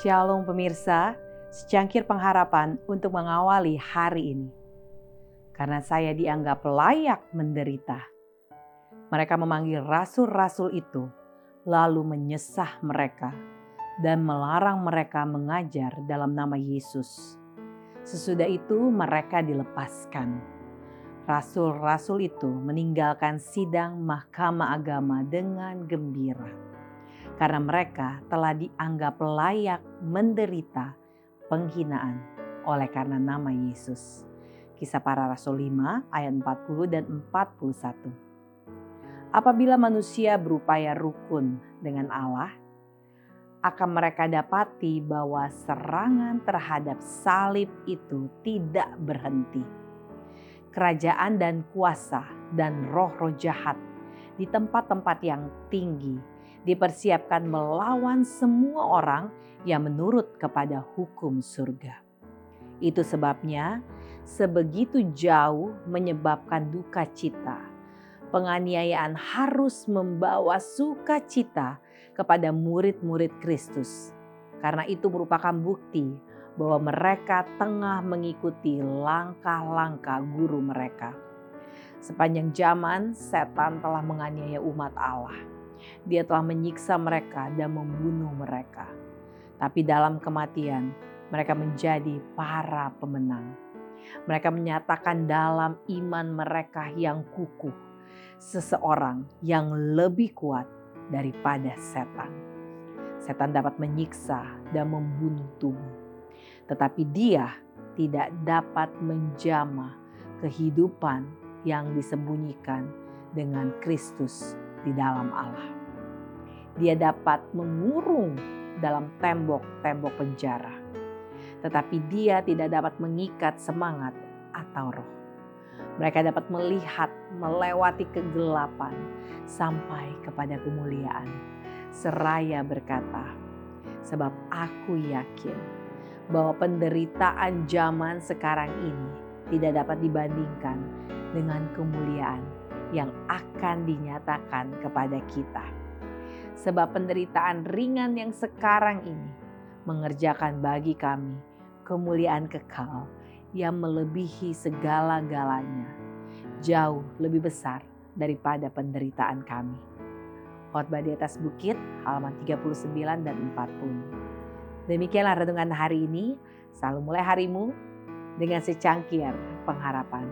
Shalom pemirsa, secangkir pengharapan untuk mengawali hari ini. Karena saya dianggap layak menderita. Mereka memanggil rasul-rasul itu, lalu menyesah mereka dan melarang mereka mengajar dalam nama Yesus. Sesudah itu mereka dilepaskan. Rasul-rasul itu meninggalkan sidang mahkamah agama dengan gembira karena mereka telah dianggap layak menderita penghinaan oleh karena nama Yesus. Kisah para Rasul 5 ayat 40 dan 41. Apabila manusia berupaya rukun dengan Allah, akan mereka dapati bahwa serangan terhadap salib itu tidak berhenti. Kerajaan dan kuasa dan roh-roh jahat di tempat-tempat yang tinggi dipersiapkan melawan semua orang yang menurut kepada hukum surga. Itu sebabnya sebegitu jauh menyebabkan duka cita. Penganiayaan harus membawa sukacita kepada murid-murid Kristus. Karena itu merupakan bukti bahwa mereka tengah mengikuti langkah-langkah guru mereka. Sepanjang zaman, setan telah menganiaya umat Allah dia telah menyiksa mereka dan membunuh mereka. Tapi dalam kematian, mereka menjadi para pemenang. Mereka menyatakan dalam iman mereka yang kukuh, seseorang yang lebih kuat daripada setan. Setan dapat menyiksa dan membunuh tubuh, tetapi dia tidak dapat menjamah kehidupan yang disembunyikan dengan Kristus di dalam Allah. Dia dapat mengurung dalam tembok-tembok penjara, tetapi dia tidak dapat mengikat semangat atau roh. Mereka dapat melihat melewati kegelapan sampai kepada kemuliaan. Seraya berkata, "Sebab aku yakin bahwa penderitaan zaman sekarang ini tidak dapat dibandingkan dengan kemuliaan yang akan dinyatakan kepada kita. Sebab penderitaan ringan yang sekarang ini mengerjakan bagi kami kemuliaan kekal yang melebihi segala-galanya, jauh lebih besar daripada penderitaan kami. Khotbah di atas bukit halaman 39 dan 40. Demikianlah renungan hari ini. Selalu mulai harimu dengan secangkir pengharapan.